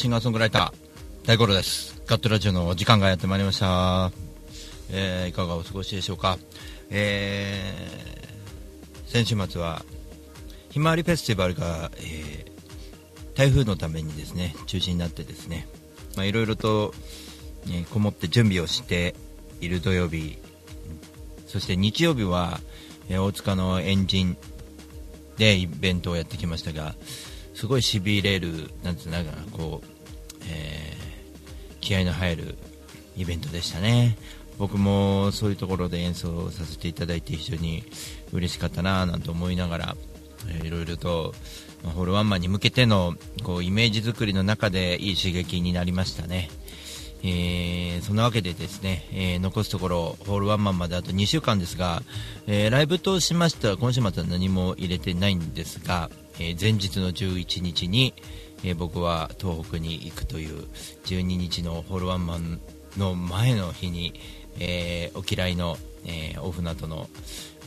シンガーソングライター、大五郎です。ガットラジオの時間がやってまいりました。えー、いかがお過ごしでしょうか。えー、先週末は、ひまわりフェスティバルが、えー、台風のためにですね、中止になってですね、まあ、いろいろと、ね、こもって準備をしている土曜日、そして日曜日は、えー大塚のエンジンでイベントをやってきましたが、すごいしびれる、なんつうのかな、こう、えー気合の入るイベントでしたね。僕もそういうところで演奏させていただいて非常に嬉しかったななんて思いながら、えーいろいろと、ホールワンマンに向けてのこうイメージ作りの中でいい刺激になりましたね。えーそんなわけでですね、えー残すところホールワンマンまであと2週間ですが、えーライブとしましては今週末は何も入れてないんですが、え前日の11日に、えー僕は東北に行くという12日のホールワンマンの前の日に、えーお嫌いの、えーオフナとの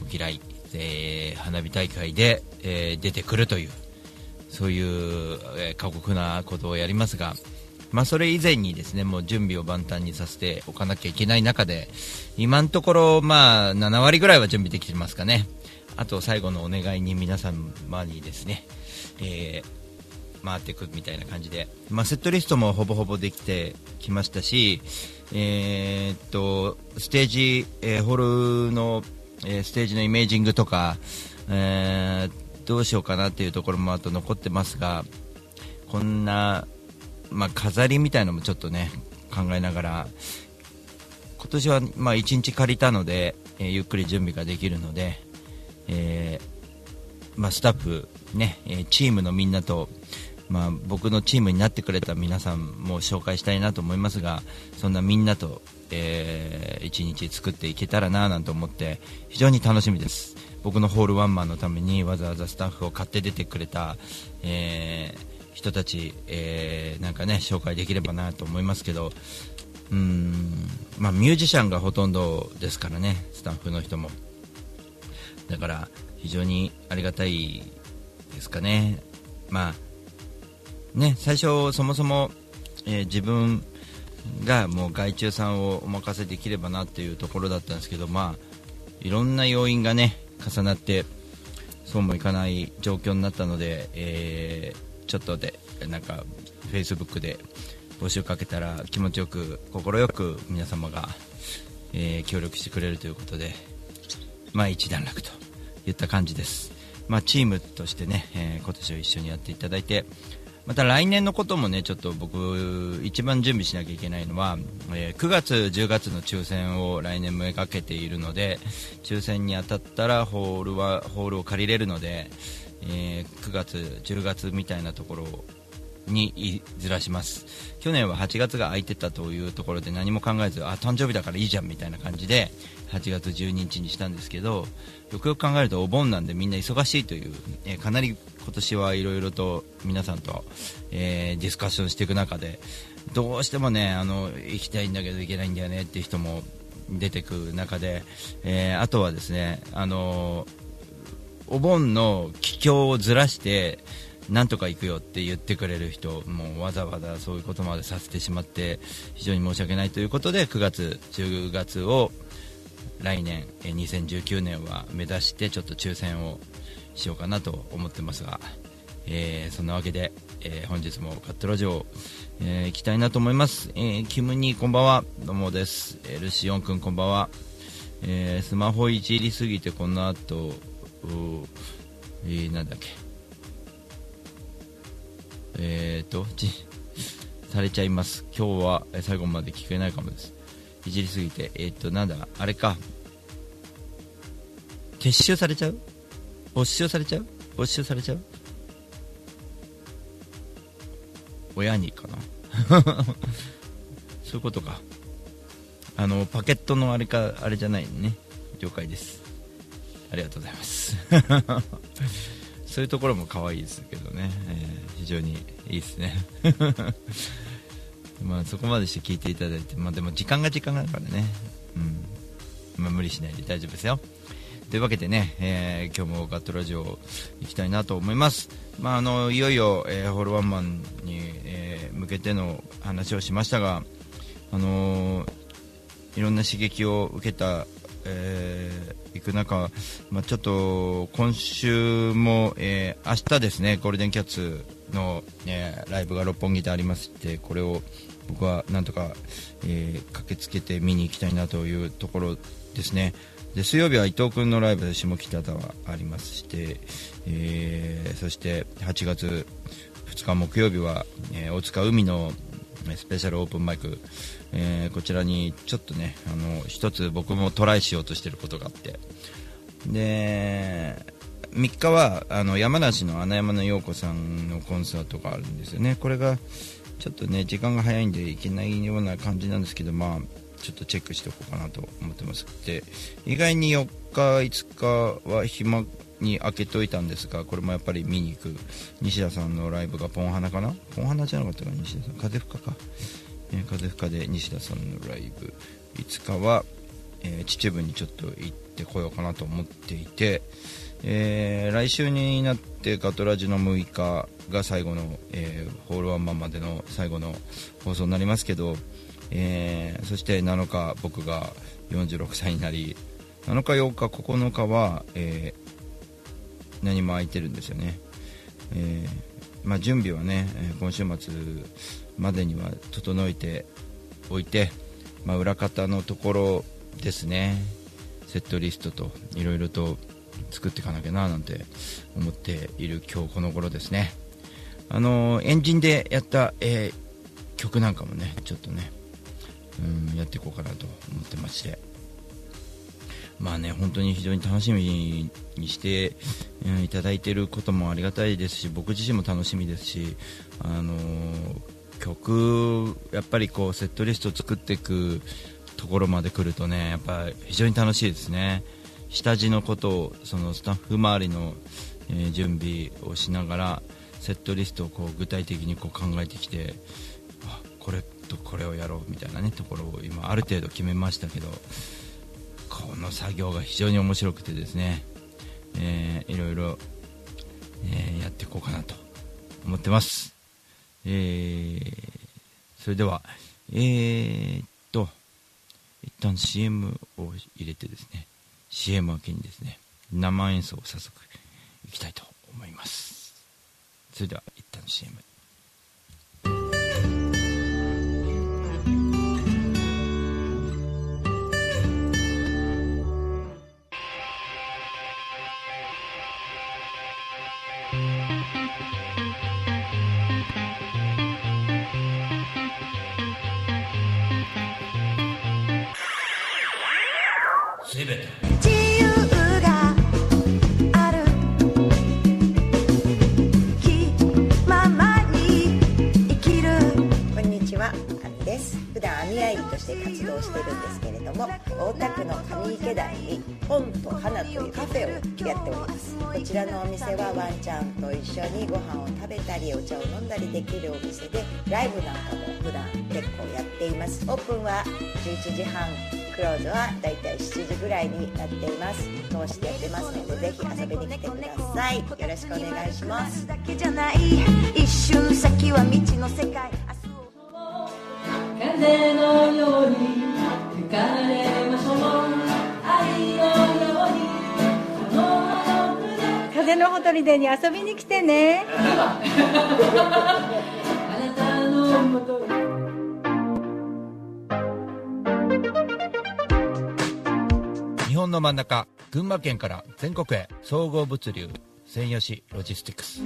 お嫌い、えー花火大会で、えー出てくるというそういう、えー過酷なことをやりますが、まあ、それ以前にですねもう準備を万端にさせておかなきゃいけない中で今のところ、まあ、7割ぐらいは準備できてますかね。あと最後のお願いに皆様にですね、えー回っていくみたいな感じで、まあ、セットリストもほぼほぼできてきましたし、えーっとステージ、えーホールの、えーステージのイメージングとか、えーどうしようかなっていうところもあと残ってますがこんな、まあ、飾りみたいのもちょっとね考えながら今年はまあ1日借りたので、えゆっくり準備ができるので、えまあ、スタッフ、ねえチームのみんなと、まあ、僕のチームになってくれた皆さんも紹介したいなと思いますがそんなみんなと、えー一日作っていけたらななんて思って非常に楽しみです。僕のホールワンマンのためにわざわざスタッフを買って出てくれた、えー人たち、えーなんかね紹介できればなと思いますけどうんまあ、ミュージシャンがほとんどですからねスタッフの人も。だから非常にありがたいですかね。まあね最初そもそも、えー自分がもう外注さんをお任せできればなっていうところだったんですけどまあいろんな要因がね重なってそうもいかない状況になったので、えーちょっとでなんか Facebook で募集かけたら気持ちよく快く皆様が、えー協力してくれるということでまあ一段落といった感じです、まあ、チームとしてね、えー今年を一緒にやっていただいてまた来年のこともねちょっと僕一番準備しなきゃいけないのは、えー9月10月の抽選を来年も描けているので抽選に当たったらホールはホールを借りれるので、えー9月10月みたいなところにずらします。去年は8月が空いてたというところで何も考えずあ誕生日だからいいじゃんみたいな感じで8月12日にしたんですけどよくよく考えるとお盆なんでみんな忙しいという、えーかなり今年はいろいろと皆さんと、えーディスカッションしていく中でどうしてもねあの行きたいんだけど行けないんだよねっていう人も出てくる中で、えーあとはですねあのお盆の帰郷をずらしてなんとか行くよって言ってくれる人もわざわざそういうことまでさせてしまって非常に申し訳ないということで9月、10月を来年えー2019年は目指してちょっと抽選をしようかなと思ってますが、えーそんなわけで、えー本日もカットラジオ、えー行きたいなと思います、えーキムニーこんばんは。どうもです、えールシオンくんこんばんは、えースマホいじりすぎてこの後えーなんだっけ。えーとち されちゃいます。今日はえー最後まで聞けないかもです。いじりすぎてえーとなんだあれか。撤収されちゃう？没収されちゃう？没収されちゃう？親にかな？そういうことか。あのパケットのあれかあれじゃないね。了解です。ありがとうございます。そういうところも可愛いですけどね、えー、非常にいいですね。まあそこまでして聞いていただいて、まあ、でも時間が時間だからね、うん。まあ、無理しないで大丈夫ですよ。というわけでね、えー、今日もガットラジオ行きたいなと思います、まあ、あのいよいよ、えー、ホールワンマンに、えー、向けての話をしましたが、あのいろんな刺激を受けた、えー、行く中、まあ、ちょっと今週も、えー、明日ですねゴールデンキャッツの、えー、ライブが六本木でありましてこれを僕はなんとか、えー、駆けつけて見に行きたいなというところですね。で水曜日は伊藤君のライブで下北沢ありまして、えー、そして8月2日木曜日は、えー、大塚海のスペシャルオープンマイク、えー、こちらにちょっとねあの一つ僕もトライしようとしてることがあって。で3日はあの山梨の穴山の陽子さんのコンサートがあるんですよね。これがちょっとね時間が早いんで行けないような感じなんですけどまあちょっとチェックしておこうかなと思ってます。で意外に4日5日は暇に開けといたんですがこれもやっぱり見に行く西田さんのライブがポン花かな？ポン花じゃなかったか西田さん。風吹か？か、えー、風吹かで西田さんのライブ。5日は、えー、秩父にちょっと行ってこようかなと思っていて、えー、来週になってガトラジの6日が最後の、えー、ホールワンマンまでの最後の放送になりますけど、えー、そして7日僕が46歳になり7日8日9日は、え、何も空いてるんですよね、え、まあ、準備はね今週末までには整えておいて、まあ、裏方のところですね。セットリストといろいろと作っていかなきゃななんて思っている今日この頃ですね。あのエンジンでやった、えー、曲なんかもねちょっとねうんやっていこうかなと思ってまして。まあね本当に非常に楽しみにして、うん、いただいていることもありがたいですし僕自身も楽しみですしあの曲やっぱりこうセットリスト作っていくところまで来るとねやっぱ非常に楽しいですね。下地のことをそのスタッフ周りの、え、準備をしながらセットリストをこう具体的にこう考えてきてあこれとこれをやろうみたいなねところを今ある程度決めましたけどこの作業が非常に面白くてですね、えー、いろいろ、え、やっていこうかなと思ってます、えー、それではえー、っと一旦 CM を入れてですね CM 明けにですね生演奏を早速いきたいと思います。それでは一旦 CM はワンちゃんと一緒にご飯を食べたりお茶を飲んだりできるお店でライブなんかも普段結構やっています。オープンは11時半クローズはだいたい7時ぐらいになっています。通してやってますのでぜひ遊びに来てください。よろしくお願いします。一瞬先は未知の世界風のように吹かれましょう。愛の風のほとりでに遊びに来てね。日本の真ん中群馬県から全国へ総合物流専用紙ロジスティクス。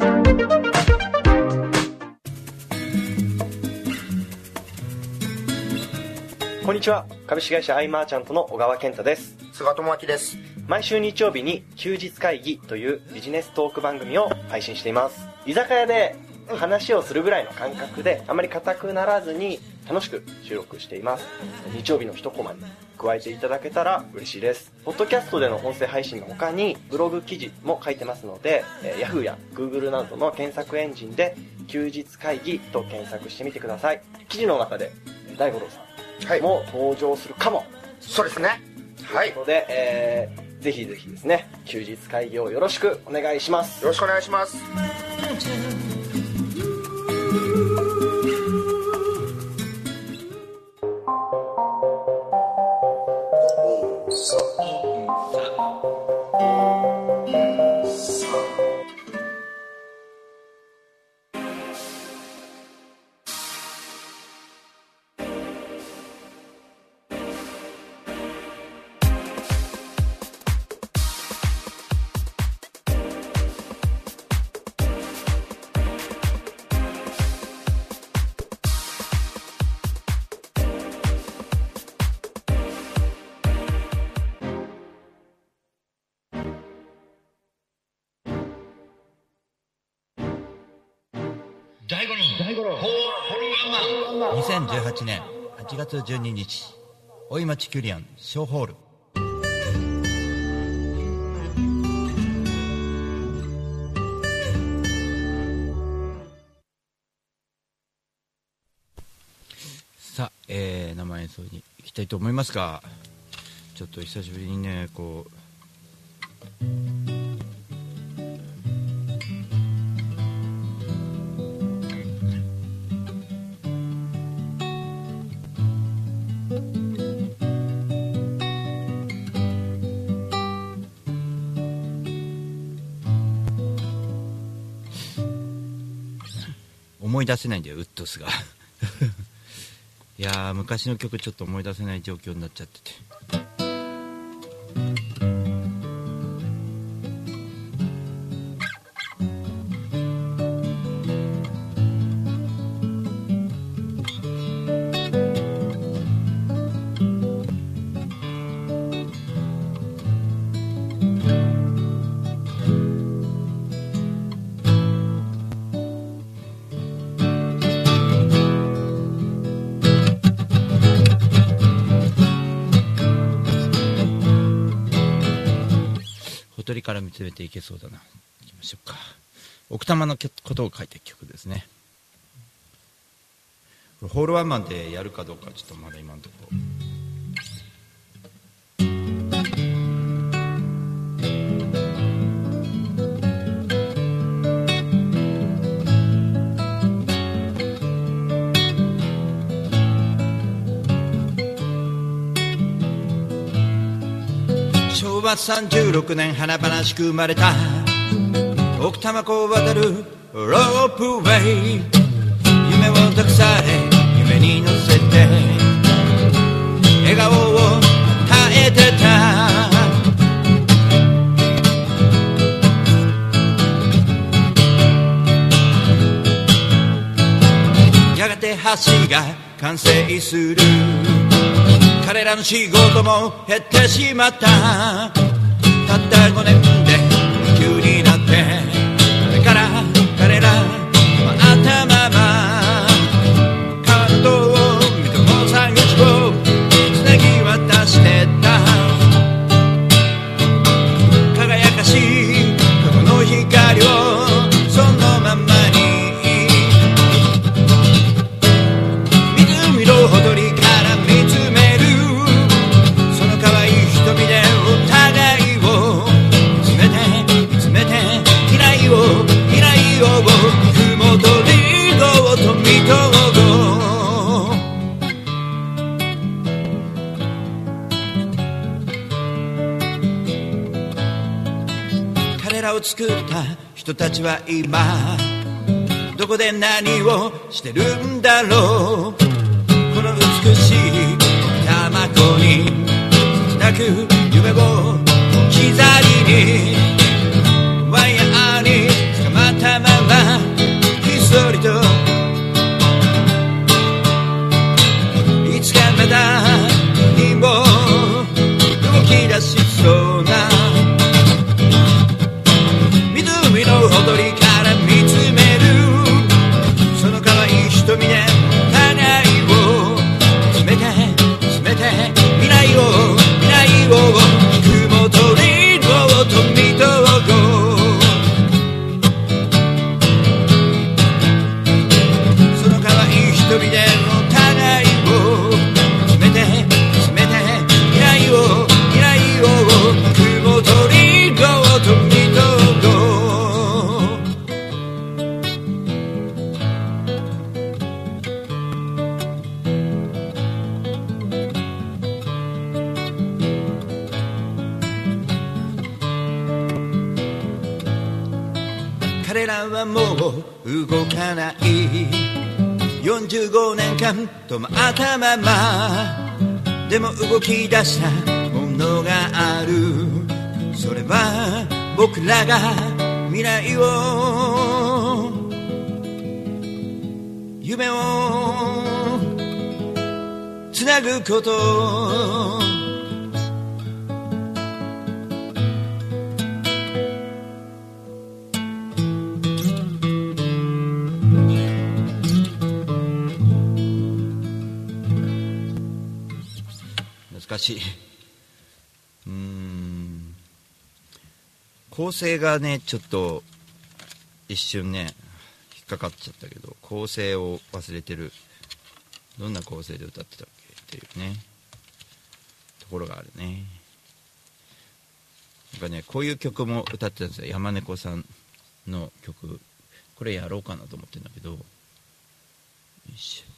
こんにちは。株式会社アイマーチャントの小川健太です。菅智明です毎週日曜日に休日会議というビジネストーク番組を配信しています。居酒屋で話をするぐらいの感覚であまり硬くならずに楽しく収録しています。日曜日の一コマに加えていただけたら嬉しいです。ポッドキャストでの音声配信の他にブログ記事も書いてますので、えー Yahoo や Google などの検索エンジンで休日会議と検索してみてください。記事の中でえー大五郎さはい。んも登場するかも、そうですね。はい。よということで、えーぜひぜひですね休日会議をよろしくお願いします。よろしくお願いします。2018年8月12日。大井町キュリアンショーホール。さあ、えー生演奏に行きたいと思いますがちょっと久しぶりにねこう思い出せないんだよウッドスが。いやー昔の曲ちょっと思い出せない状況になっちゃってて。ていけそうだな。行きましょうか。奥多摩のことを書いた曲ですね。ホールワンマンでやるかどうかちょっとまだ今のところ。和36年華々しく生まれた。奥多摩湖を渡る。ロープウェイ。夢を託され。夢に乗せて。笑顔を絶えてた。やがて橋が完成する。彼らの仕事も減ってしまった。たった5年では今どこで何をしてるんだろう。彼らはもう動かない。45年間止まったまま。でも動き出したものがある。それは僕らが未来を。夢をつなぐこと。難しい。うん。構成がねちょっと一瞬ね引っかかっちゃったけど構成を忘れてる。どんな構成で歌ってたっけっていうね。ところがあるね。なんかねこういう曲も歌ってたんですよ。山猫さんの曲。これやろうかなと思ってんだけど。よいしょ。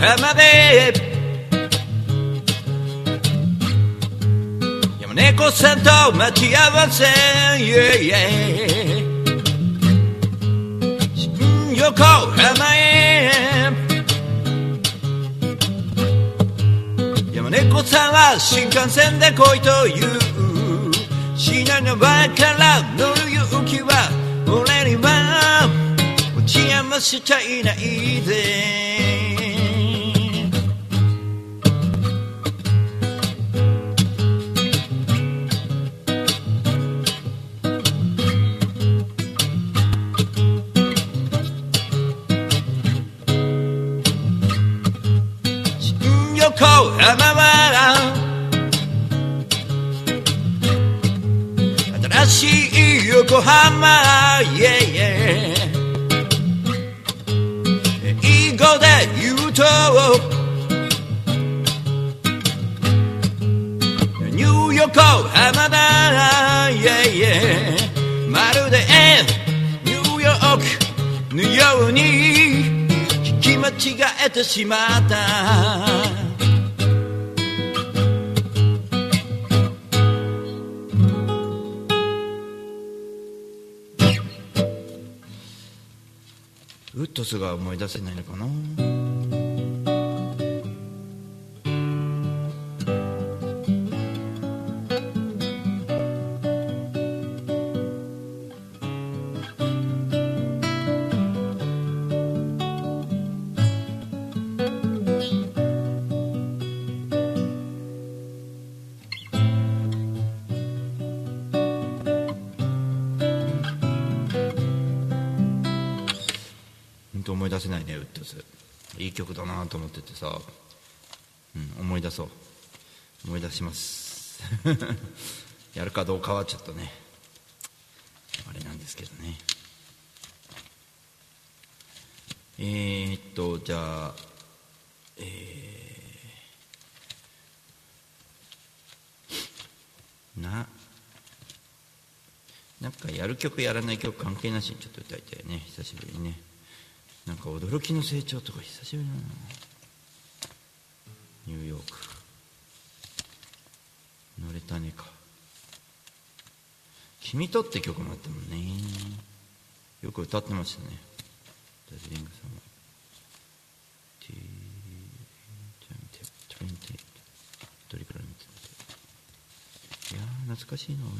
浜で山猫さんと待ち合わせ、yeah, yeah. 新横浜へ。山猫さんは新幹線で来いという。品川から乗る勇気は俺には持ち余しちゃいないぜ。横浜は新しい横浜 yeah, yeah 英語で言うとニューヨーク浜だ yeah, yeah まるでニューヨークのように聞き間違えてしまった。トスが思い出せないのかな。っててさ、うん、思い出そう。思い出します。やるかどうかはちょっとねあれなんですけどね。えー、っとじゃあえー、ななんかやる曲やらない曲関係なしにちょっと歌いたいね。久しぶりにね。なんか驚きの成長とか久しぶりだな。ニューヨーク。乗れたねか「君と」って曲もあったもんね。よく歌ってましたね。ダジリングさんはティーじゃあ見て。トレインテイどれから見てみて。いやー懐かしいなおい。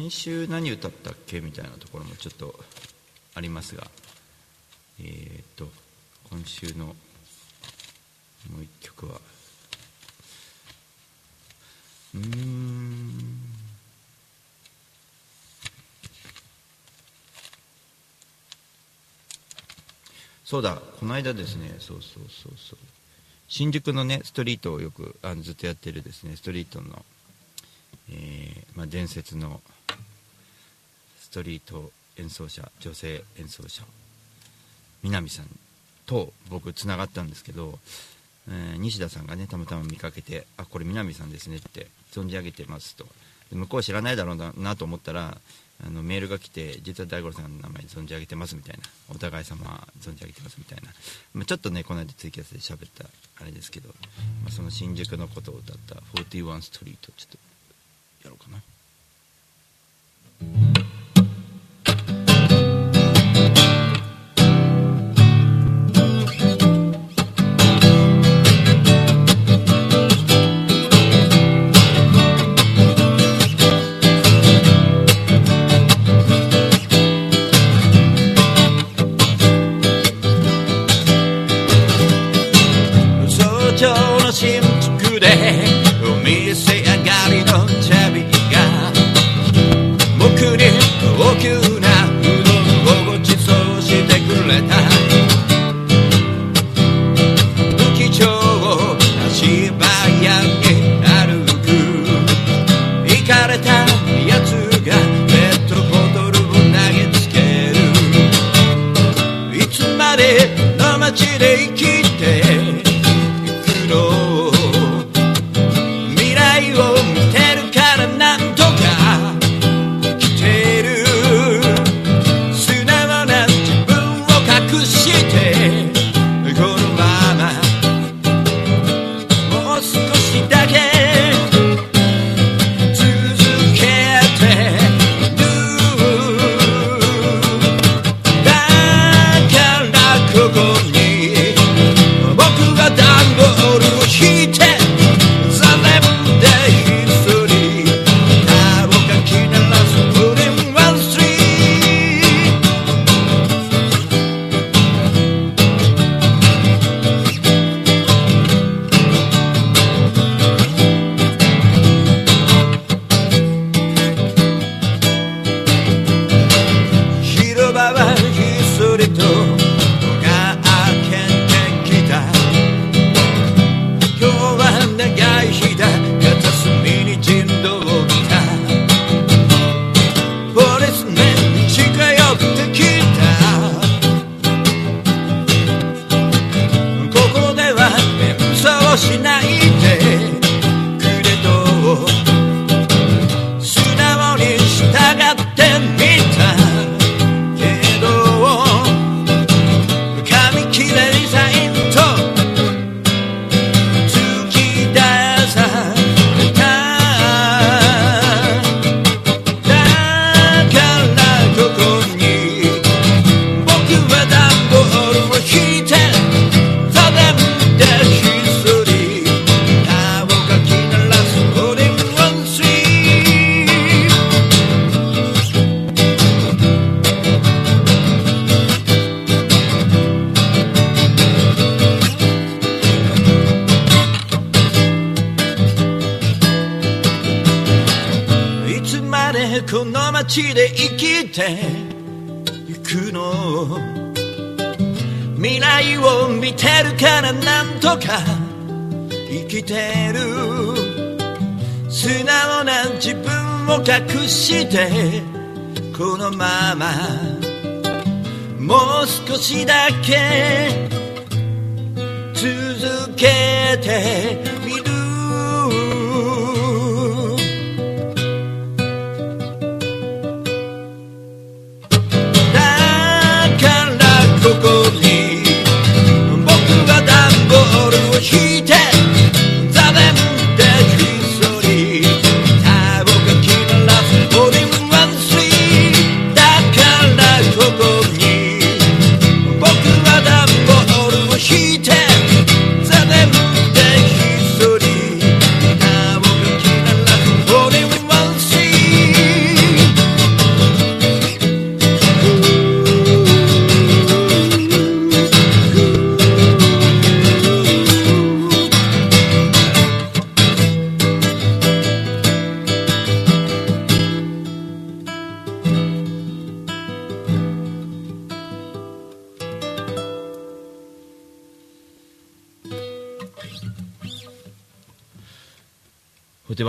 先週何歌ったっけみたいなところもちょっとありますがえー、っと今週のもう一曲は。うーん。そうだこの間ですね。そうそうそうそう。新宿のねストリートをよくあずっとやってるですねストリートの、えーまあ、伝説のストリート演奏者女性演奏者南さんと僕つながったんですけど、えー西田さんがねたまたま見かけて「あこれ南さんですね」って存じ上げてますと。向こう知らないだろうななと思ったらあのメールが来て実は大五郎さんの名前存じ上げてますみたいなお互い様存じ上げてますみたいな、まあ、ちょっとねこの間ツイキャスで喋ったあれですけど、まあ、その新宿のことを歌った41ストリートちょっとこの街で生きてゆくの。未来を見てるからなんとか生きてる。素直な自分を隠してこのままもう少しだけ続けて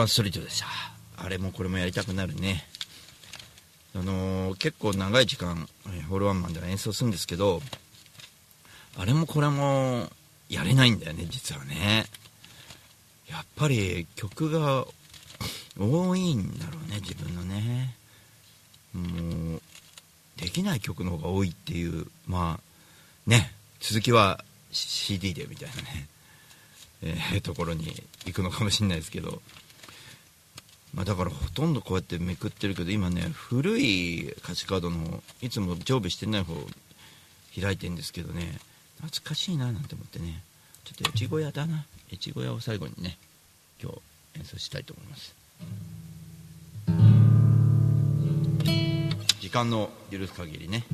バンストリートでした。あれもこれもやりたくなるね。あのー結構長い時間、ホールワンマンでは演奏するんですけどあれもこれもやれないんだよね実はね。やっぱり曲が多いんだろうね自分のね。もうできない曲の方が多いっていうまあね続きは CD でみたいなね、えーところに行くのかもしれないですけど、まあ、だからほとんどこうやってめくってるけど今ね古い歌詞カードのいつも常備してない方開いてるんですけどね。懐かしいななんて思ってね。ちょっと越後屋だな。越後屋を最後にね今日演奏したいと思います。時間の許す限りね。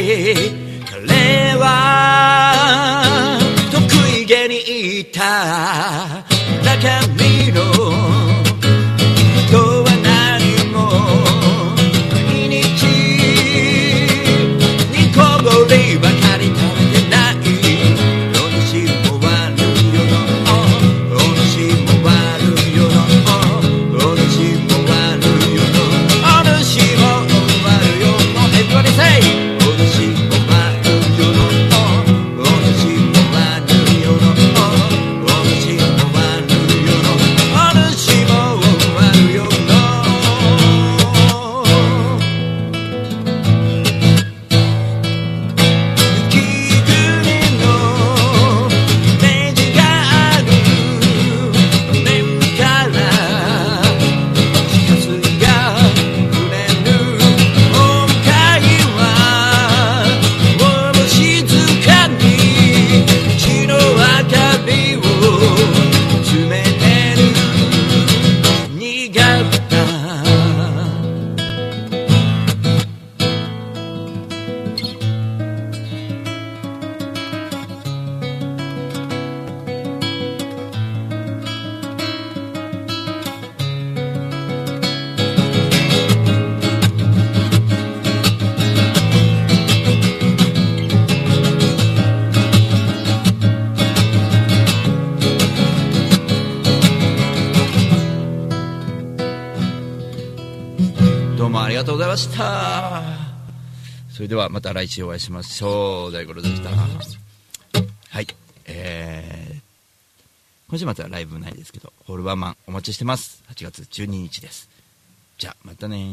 るはまた来週お会いしましょう。大五郎でした。はい。えー、今週末はライブないですけどホールワーマンお待ちしてます。8月12日です。じゃあまたね